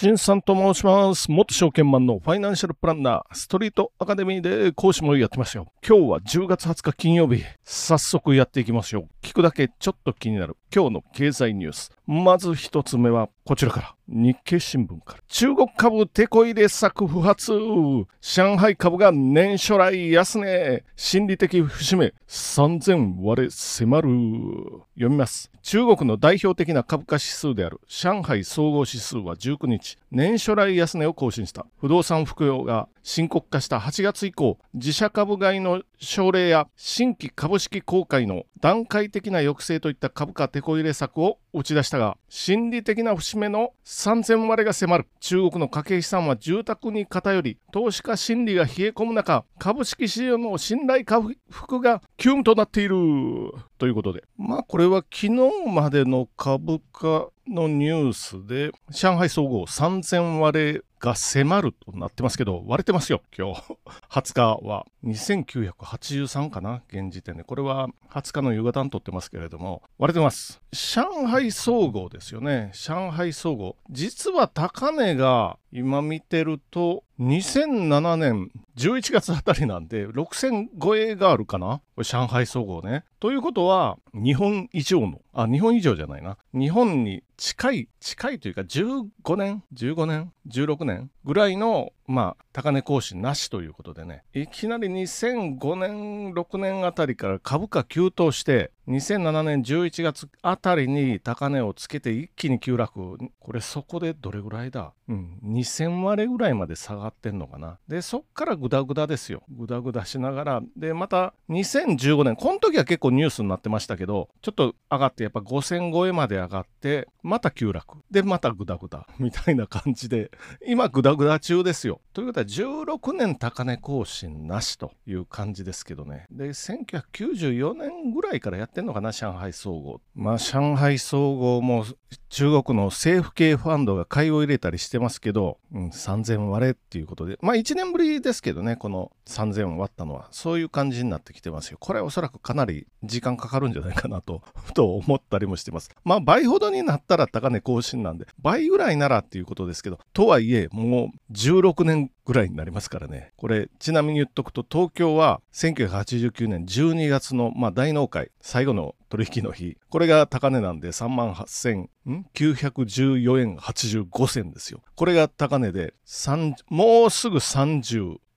新さんと申します。元証券マンのファイナンシャルプランナー、ストリートアカデミーで講師もやってますよ。今日は10月20日金曜日。早速やっていきますよ。聞くだけちょっと気になる今日の経済ニュース。まず一つ目はこちらから。日経新聞から。中国株テこ入れ策不発。上海株が年初来安値。心理的節目。3000割れ迫る。読みます。中国の代表的な株価指数である上海総合指数は19日、年初来安値を更新した。不動産不況が深刻化した8月以降、自社株買いの奨励や新規株式公開の段階的な抑制といった株価テこ入れ策を打ち出したが、心理的な節目の3000割が迫る。中国の家計資産は住宅に偏り、投資家心理が冷え込む中、株式市場の信頼回復が急務となっている。ということで。まあこれは昨日までの株価のニュースで、上海総合3000割れが迫るとなってますけど、割れてますよ、今日。20日は2983かな、現時点で。これは20日の夕方に撮ってますけれども、割れてます。上海総合ですよね。上海総合。実は高値が今見てると、2007年11月あたりなんで、6000超えがあるかな？これ上海総合ね。ということは、日本以上の、あ、日本以上じゃないな。日本に近い、近いというか15年、15年、16年ぐらいの、まあ、高値更新なしということでね、いきなり2005年、6年あたりから株価急騰して、2007年11月あたりに高値をつけて一気に急落。これそこでどれぐらいだ？うん、2000割ぐらいまで下がってんのかな。で、そっからグダグダですよ。グダグダしながら。で、また2015年、この時は結構ニュースになってましたけど、ちょっと上がってやっぱ5000超えまで上がって、また急落。で、またグダグダ。みたいな感じで、今グダグダ中ですよ。ということは16年高値更新なしという感じですけどね。で、1994年ぐらいからやってんのかな、上海総合。まあ、上海総合も中国の政府系ファンドが買いを入れたりしてますけど、うん、3000割れっていうことで、まあ1年ぶりですけどね、この3000割ったのは、そういう感じになってきてますよ。これはおそらくかなり時間かかるんじゃないかなと、ふ と思ったりもしてます。まあ倍ほどになったら高値更新なんで、倍ぐらいならっていうことですけど、とはいえ、もう16年ぐらいになりますからね。これ、ちなみに言っとくと、東京は1989年12月の、まあ、大納会、最後の取引の日。これが高値なんで3万8914円85銭ですよ。これが高値で、もうすぐ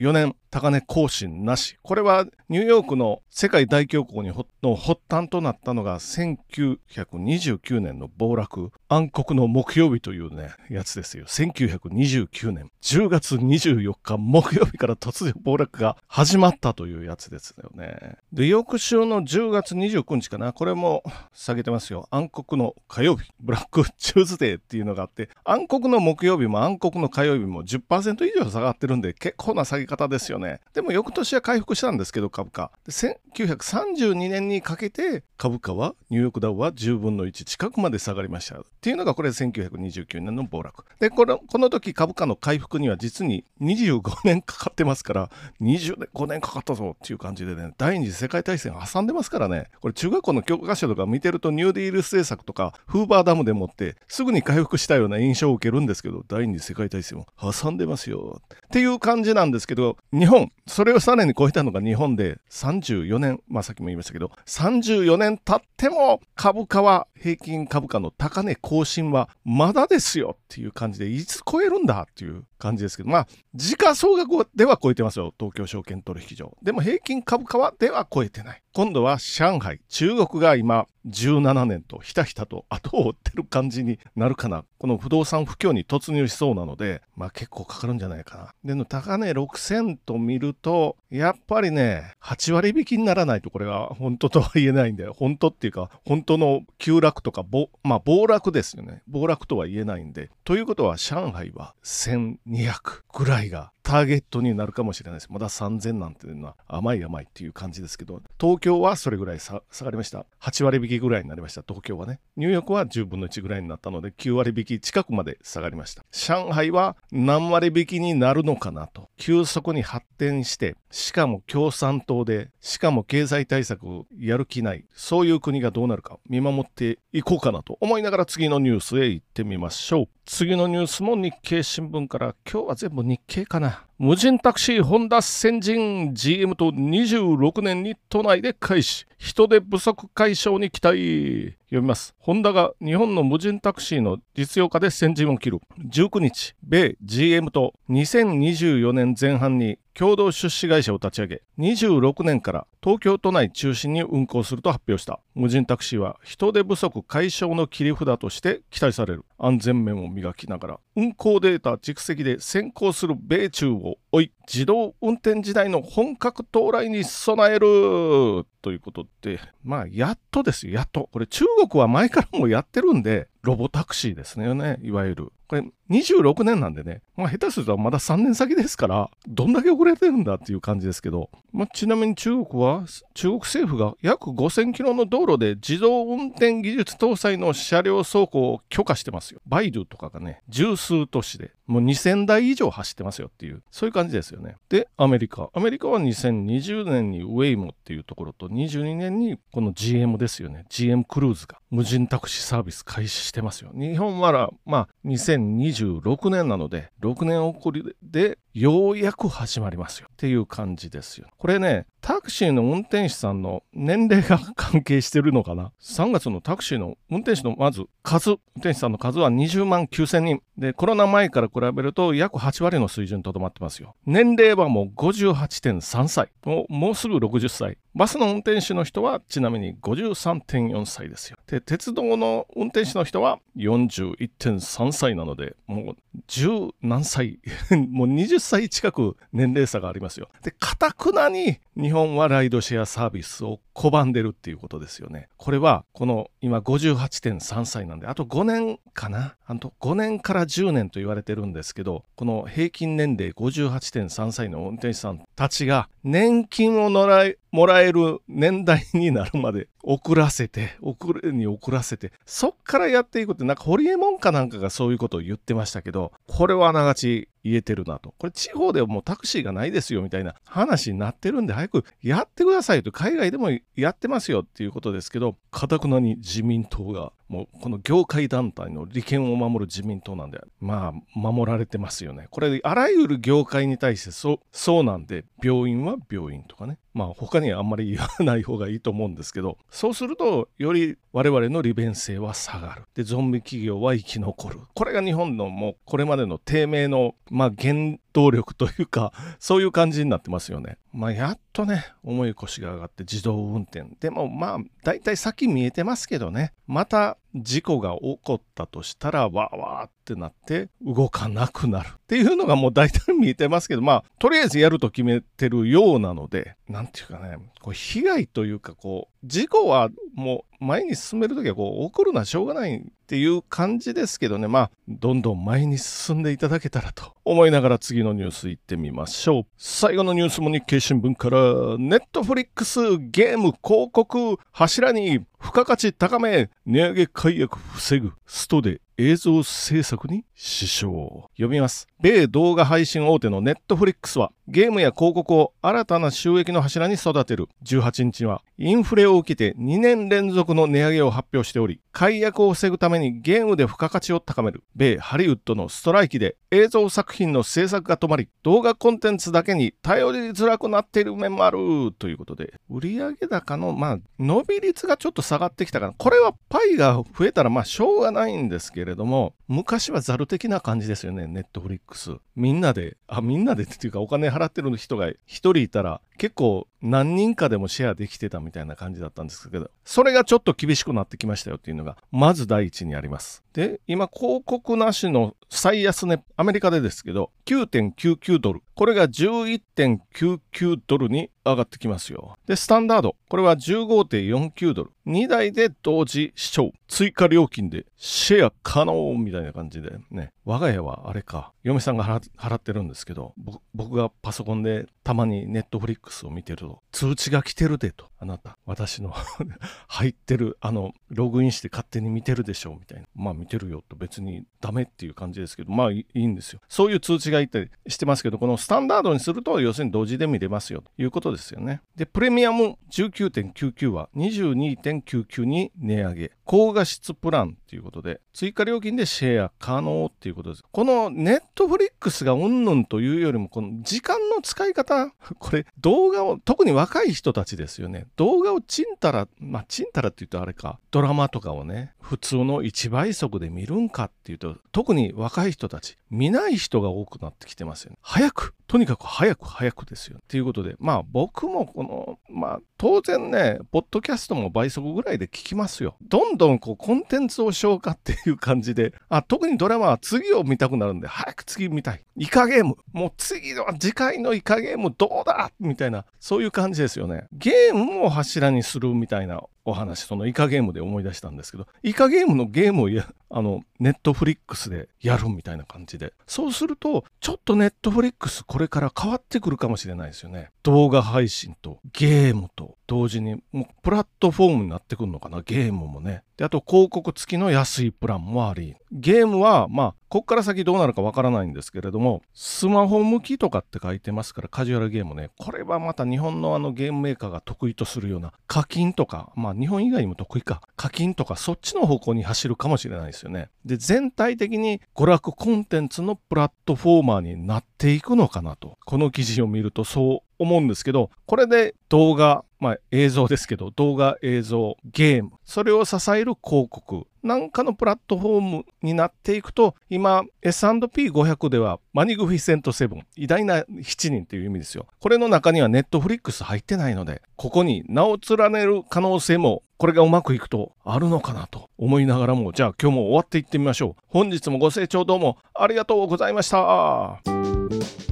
4年高値更新なし。これはニューヨークの世界大恐慌の発端となったのが1929年の暴落。暗黒の木曜日というね、やつですよ。1929年10月24日木曜日から突然暴落が始まったというやつですよね。で、翌週の10月29日かな。これも下げてますよ。暗黒の火曜日。ブラックチューズデーっていうのがあって、暗黒の木曜日も暗黒の火曜日も10%以上下がってるんで、結構な下げ方ですよね。でも翌年は回復したんですけど、株価。で1932年にかけて株価は、ニューヨークダウは10分の1近くまで下がりました。っていうのがこれ1929年の暴落。で、このこの時株価の回復には実に25年かかってますから、25年かかったぞっていう感じでね、第二次世界大戦挟んでますからね、これ中学校の教科書とか見てるとニューディール政策とかフーバーダムでもってすぐに回復したような印象を受けるんですけど、第二次世界大戦を挟んでますよ。っていう感じなんですけど、日本、それをさらに超えたのが日本で34年、まあさっきも言いましたけど、34年経っても株価は平均株価の高値更新はまだですよっていう感じで、いつ超えるんだっていう感じですけど、まあ、時価総額では超えてますよ、東京証券取引所。でも平均株価はでは超えてない。今度は上海、中国が今17年とひたひたと後を追ってる感じになるかな。この不動産不況に突入しそうなので、まあ結構かかるんじゃないかな。での高値6000と見ると、やっぱりね、8割引きにならないとこれは本当とは言えないんで、本当っていうか、本当の急落とか、まあ暴落ですよね。暴落とは言えないんで。ということは上海は1200ぐらいがターゲットになるかもしれないです。まだ3000なんていうのは甘い甘いっていう感じですけど、東京はそれぐらい下がりました。8割引きぐらいになりました、東京はね。ニューヨークは10分の1ぐらいになったので、9割引き近くまで下がりました。上海は何割引きになるのかなと。急速に発展して、しかも共産党で、しかも経済対策をやる気ない、そういう国がどうなるか見守っていこうかなと思いながら次のニュースへ行ってみましょう。次のニュースも日経新聞から今日は全部日経かな。無人タクシーホンダ先人 GM と26年に都内で開始。人手不足解消に期待。読みます。ホンダが日本の無人タクシーの実用化で先陣を切る。19日、米 GM と2024年前半に共同出資会社を立ち上げ、26年から東京都内中心に運行すると発表した。無人タクシーは人手不足解消の切り札として期待される。安全面を磨きながら、運行データ蓄積で先行する米中を追い、自動運転時代の本格到来に備えるということで、まあ、やっとですよ、やっと。これ中国は前からもやってるんで、ロボタクシーですね、いわゆる。これ26年なんでね、まあ下手するとまだ3年先ですから、どんだけ遅れてるんだっていう感じですけど、まあ、ちなみに中国は、中国政府が約5000キロの道路で自動運転技術搭載の車両走行を許可してますよ。バイドゥとかがね、十数都市で、もう2000台以上走ってますよっていう、そういう感じですよね。で、アメリカ。アメリカは2020年にウェイモっていうところと、22年にこの GM ですよね。GM クルーズが無人タクシーサービス開始してますよ。日本は、まあ、2026年なので、6年遅れでようやく始まりますよっていう感じですよ。これね、タクシーの運転手さんの年齢が関係してるのかな ?3 月のタクシーの運転手のまず数、運転手さんの数は20万9000人。で、コロナ前から比べると約8割の水準にとどまってますよ。年齢はもう58.3歳。もうもうすぐ60歳。バスの運転手の人はちなみに53.4歳ですよ。で、鉄道の運転手の人は41.3歳なので、もう10何歳、もう20歳近く年齢差がありますよ。で、かたくなに日本はライドシェアサービスを拒んでるっていうことですよね。これは、この今58.3歳なんで、あと5年かな？あと5年から10年と言われてるんですけど、この平均年齢58.3歳の運転手さんたちが年金をもらえもらえる年代になるまで遅らせて、遅れに遅らせて、そっからやっていくって、なんかホリエモンかなんかがそういうことを言ってましたけど、これはあながち言えてるなと。これ地方ではもうタクシーがないですよみたいな話になってるんで、早くやってくださいと、海外でもやってますよっていうことですけど、かたくなに自民党がもうこの業界団体の利権を守る自民党なんで、まあ、守られてますよね。これ、あらゆる業界に対してそう、そうなんで、病院は病院とかね。まあ、他にはあんまり言わない方がいいと思うんですけど、そうすると、より我々の利便性は下がる。で、ゾンビ企業は生き残る。これが日本のもう、これまでの低迷の、まあ、原動力というか、そういう感じになってますよね。まあ、やっとね、重い腰が上がって自動運転。でも、まあ、大体先見えてますけどね。また事故が起こったとしたら、わーわーってなって動かなくなるっていうのがもう大体見えてますけど、まあ、とりあえずやると決めてるようなので、なんていうかね、こう被害というか、こう、事故はもう前に進めるときはこう怒るのはしょうがないっていう感じですけどね、まあ、どんどん前に進んでいただけたらと思いながら次のニュース行ってみましょう。最後のニュースも日経新聞から、ネットフリックスゲーム広告柱に付加価値高め、値上げ解約防ぐ、ストで映像制作に支障。読みます。米動画配信大手のネットフリックスは、ゲームや広告を新たな収益の柱に育てる。18日は、インフレを受けて2年連続の値上げを発表しており、解約を防ぐためにゲームで付加価値を高める。米ハリウッドのストライキで映像作品の制作が止まり、動画コンテンツだけに頼りづらくなっている面もある。ということで、売上高の、まあ、伸び率がちょっと下がってきたから、これはパイが増えたら、まあ、しょうがないんですけれども、昔はザル的な感じですよね、ネットフリックス。みんなで、あ、みんなでっていうか、お金払ってる人が1人いたら、結構何人かでもシェアできてたみたいな感じだったんですけど、それがちょっと厳しくなってきましたよっていうのが、まず第一にあります。で、今、広告なしの最安値、アメリカでですけど、9.99ドル。これが11.99ドルに上がってきますよ。で、スタンダード。これは15.49ドル。2台で同時視聴。追加料金でシェア可能みたいな感じでね。我が家はあれか。嫁さんが払ってるんですけど、僕がパソコンでたまにネットフリックを見てると、通知が来てるでと。あなた、私の 入ってる、あの、ログインして勝手に見てるでしょうみたいな。まあ見てるよと別にダメっていう感じですけど、まあいいんですよ。そういう通知がいたりしてますけど、このスタンダードにすると、要するに同時で見れますよということですよね。で、プレミアム19.99は22.99に値上げ。高画質プランということで、追加料金でシェア可能っていうことです。このネットフリックスがうんぬんというよりも、この時間の使い方、これ動画を、特に若い人たちですよね。動画をちんたら、まあちんたらって言うとあれか、ドラマとかをね、普通の1倍速で見るんかっていうと、特に若い人たち、見ない人が多くなってきてますよね。早くとにかく早く早くですよ。ということで、まあ僕もこの、まあ当然ね、ポッドキャストも倍速ぐらいで聞きますよ。どんどんこうコンテンツを消化っていう感じで、あ、特にドラマは次を見たくなるんで、早く次見たい。イカゲーム。もう次は次回のイカゲームどうだ？みたいな、そういう感じですよね。ゲームを柱にするみたいなお話、そのイカゲームで思い出したんですけど、イカゲームのゲームをや、あの、ネットフリックスでやるみたいな感じで。そうすると、ちょっとネットフリックスこれから変わってくるかもしれないですよね。動画配信とゲームと同時に、もうプラットフォームになってくるのかな、ゲームもね。で、あと広告付きの安いプランもあり、ゲームは、まあ、こっから先どうなるかわからないんですけれども、スマホ向きとかって書いてますから、カジュアルゲームね。これはまた日本のあのゲームメーカーが得意とするような課金とか、まあ日本以外にも得意か、課金とかそっちの方向に走るかもしれないですよね。で、全体的に娯楽コンテンツのプラットフォーマーになっていくのかなと。この記事を見るとそう思うんですけど、これで動画、まあ映像ですけど、動画、映像、ゲーム、それを支える広告、なんかのプラットフォームになっていくと、今 S&P500 ではマニグフィセント7、偉大な7人という意味ですよ。これの中にはネットフリックス入ってないので、ここに名を連ねる可能性もこれがうまくいくとあるのかなと思いながらも、じゃあ今日も終わっていってみましょう。本日もご清聴どうもありがとうございました。